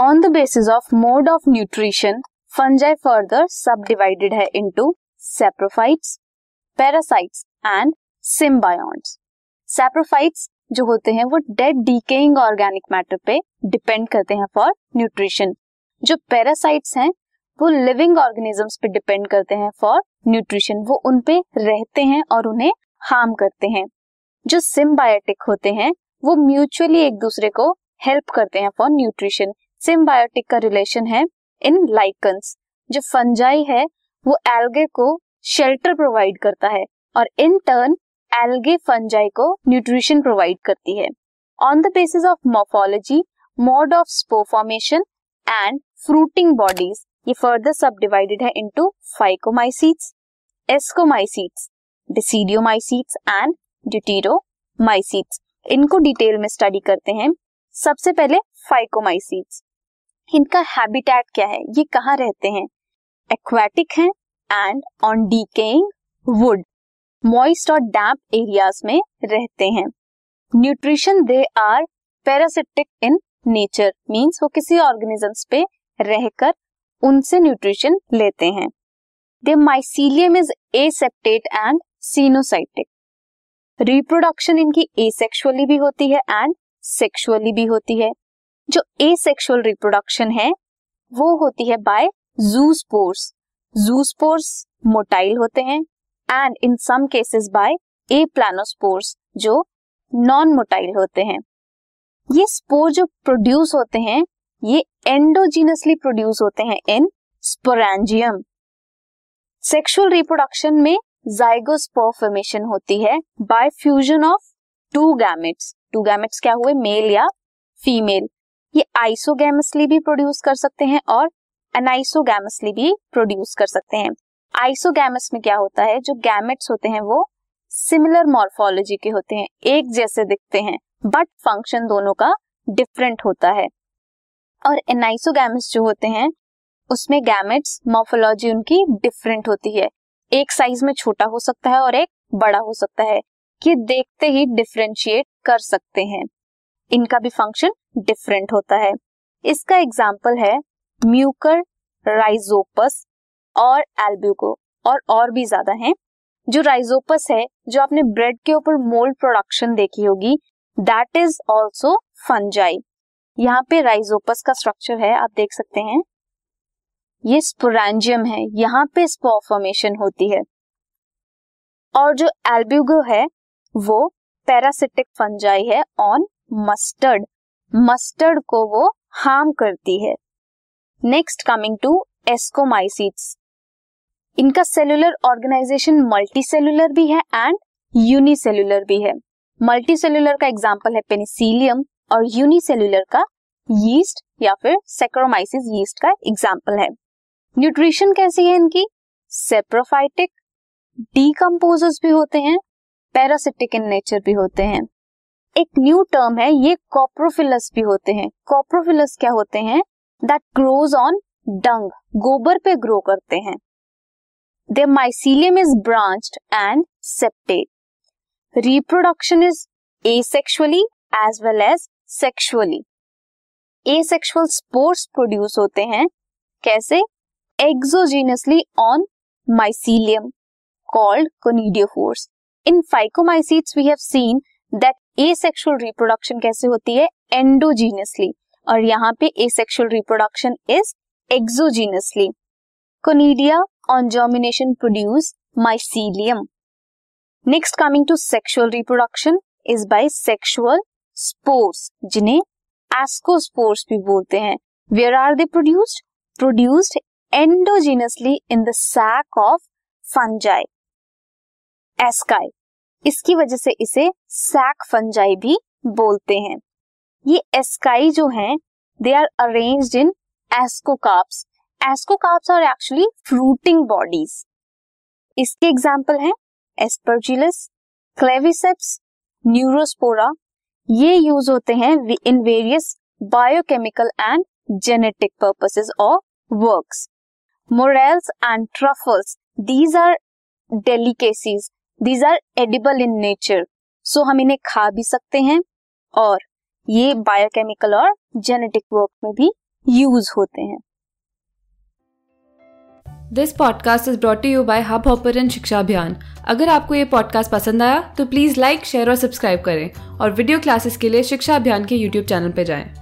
On the basis of mode of nutrition fungi further subdivided है into saprophytes parasites and symbionts saprophytes जो होते हैं वो dead decaying organic matter पे depend करते हैं फॉर न्यूट्रिशन जो पैरासाइट्स हैं, वो लिविंग ऑर्गेनिजम्स पे डिपेंड करते हैं फॉर न्यूट्रिशन वो उन पे रहते हैं और उन्हें हार्म करते हैं. जो सिम्बायोटिक होते हैं, वो म्यूचुअली एक दूसरे को हेल्प करते हैं फॉर न्यूट्रिशन सिम्बायोटिक का रिलेशन है इन लाइकन्स जो फंजाई है, वो एल्गे को शेल्टर प्रोवाइड करता है और इन टर्न एल्गे फंजाई को न्यूट्रिशन प्रोवाइड करती है. On the basis of morphology mode of spore formation and fruiting bodies ये फर्दर सब डिवाइडेड है into phycomycetes ascomycetes basidiomycetes and deuteromycetes इनको डिटेल में स्टडी करते हैं. सबसे पहले फाइकोमाइसीट्स इनका हैबिटेट क्या है? ये कहाँ रहते हैं? एक्वेटिक हैं and on decaying wood moist और डैम्प एरियाज़ में रहते हैं। Nutrition they are parasitic in nature means वो किसी ऑर्गेनिजम्स पे रहकर उनसे न्यूट्रिशन लेते हैं। They mycelium is aseptate and coenocytic reproduction इनकी एसेक्सुअली भी होती है एंड सेक्सुअली भी होती है। जो एसेक्सुअल रिप्रोडक्शन है, वो होती है बाय जूस्पोर्स जूस्पोर्स मोटाइल होते हैं and in some cases by aplanospores जो नॉन मोटाइल होते हैं. ये स्पोर जो प्रोड्यूस होते हैं, ये एंडोजीनसली प्रोड्यूस होते हैं इन स्पोरेंजियम सेक्सुअल रिप्रोडक्शन में जाइगोस्पोर फॉर्मेशन होती है by fusion of two gametes two gametes क्या हुए? मेल या फीमेल ये आइसोगैमसली भी प्रोड्यूस कर सकते हैं और एनाइसोगैमसली भी प्रोड्यूस कर सकते हैं। आइसोगैमस में क्या होता है? जो गैमेट्स होते हैं वो सिमिलर मॉर्फोलॉजी के होते हैं, एक जैसे दिखते हैं, बट फ़ंक्शन दोनों का डिफरेंट होता है। और एनाइसोगैमस जो होते हैं, उसमें गैमेट्स, मॉर्फोलॉजी उनकी डिफरेंट होती है। एक साइज़ में छोटा हो सकता है और एक बड़ा हो सकता है। ये देखते ही डिफ्रेंशिएट कर सकते हैं। इनका भी फ़ंक्शन डिफरेंट होता है। इसका एग्ज़ाम्पल है म्यूकर राइजोपस और एल्ब्यूको और और भी ज़्यादा हैं। जो राइजोपस है, जो आपने ब्रेड के ऊपर मोल्ड प्रोडक्शन देखी होगी दैट इज़ ऑल्सो फंजाई यहाँ पे राइजोपस का स्ट्रक्चर है, आप देख सकते हैं। ये स्पोरेंजियम है, यहाँ पे स्पॉ फॉर्मेशन होती है। और जो एल्ब्यूगो है, वो पैरासिटिक फंजाई है ऑन मस्टर्ड मस्टर्ड को वो हार्म करती है. नेक्स्ट कमिंग टू एस्कोमाइसिट्स इनका सेलुलर ऑर्गेनाइजेशन मल्टी सेलुलर भी है एंड यूनिसेलुलर भी है. मल्टी सेलुलर का एग्ज़ाम्पल है पेनिसिलियम और यूनिसेलुलर का यीस्ट या फिर सेक्रोमाइसिस यीस्ट का एग्ज़ाम्पल है. न्यूट्रिशन कैसी है इनकी? सेप्रोफाइटिक डीकम्पोजर्स भी होते हैं. पैरासिटिक इन नेचर भी होते हैं. एक न्यू टर्म है, ये कॉप्रोफिलस भी होते हैं। कॉप्रोफिलस क्या होते हैं? दैट ग्रोज ऑन डंग गोबर पे ग्रो करते हैं। Their mycelium is branched and septate reproduction is asexually as well as sexually asexual spores produce होते हैं, कैसे? Exogenously on mycelium called conidiophores in phycomycetes we have seen that asexual reproduction कैसे होती है? एंडोजीनसली और यहाँ पे asexual reproduction is exogenously conidia on germination produce mycelium next coming to sexual reproduction is by sexual spores जिन्हें ascospores भी बोलते हैं. Where are they produced produced endogenously in the sac of fungi asci इसकी वजह से इसे sac fungi भी बोलते हैं। ये एस्काई जो हैं they are arranged in ascocarps ascocarps are actually fruiting bodies इसके एग्ज़ाम्पल हैं एस्पर्जिलस क्लेविसेप्स न्यूरोस्पोरा ये यूज़ होते हैं in various biochemical and genetic purposes और works morels and truffles these are delicacies these are edible in nature so हम इन्हें खा भी सकते हैं और ये बायोकेमिकल और जेनेटिक वर्क में भी यूज़ होते हैं। This podcast is brought you by Hubhopper Shiksha Abhiyan अगर आपको ये पॉडकास्ट पसंद आया तो प्लीज़ लाइक शेयर और सब्सक्राइब करें और वीडियो क्लासेस के लिए शिक्षा अभियान के यूट्यूब चैनल पर जाएँ।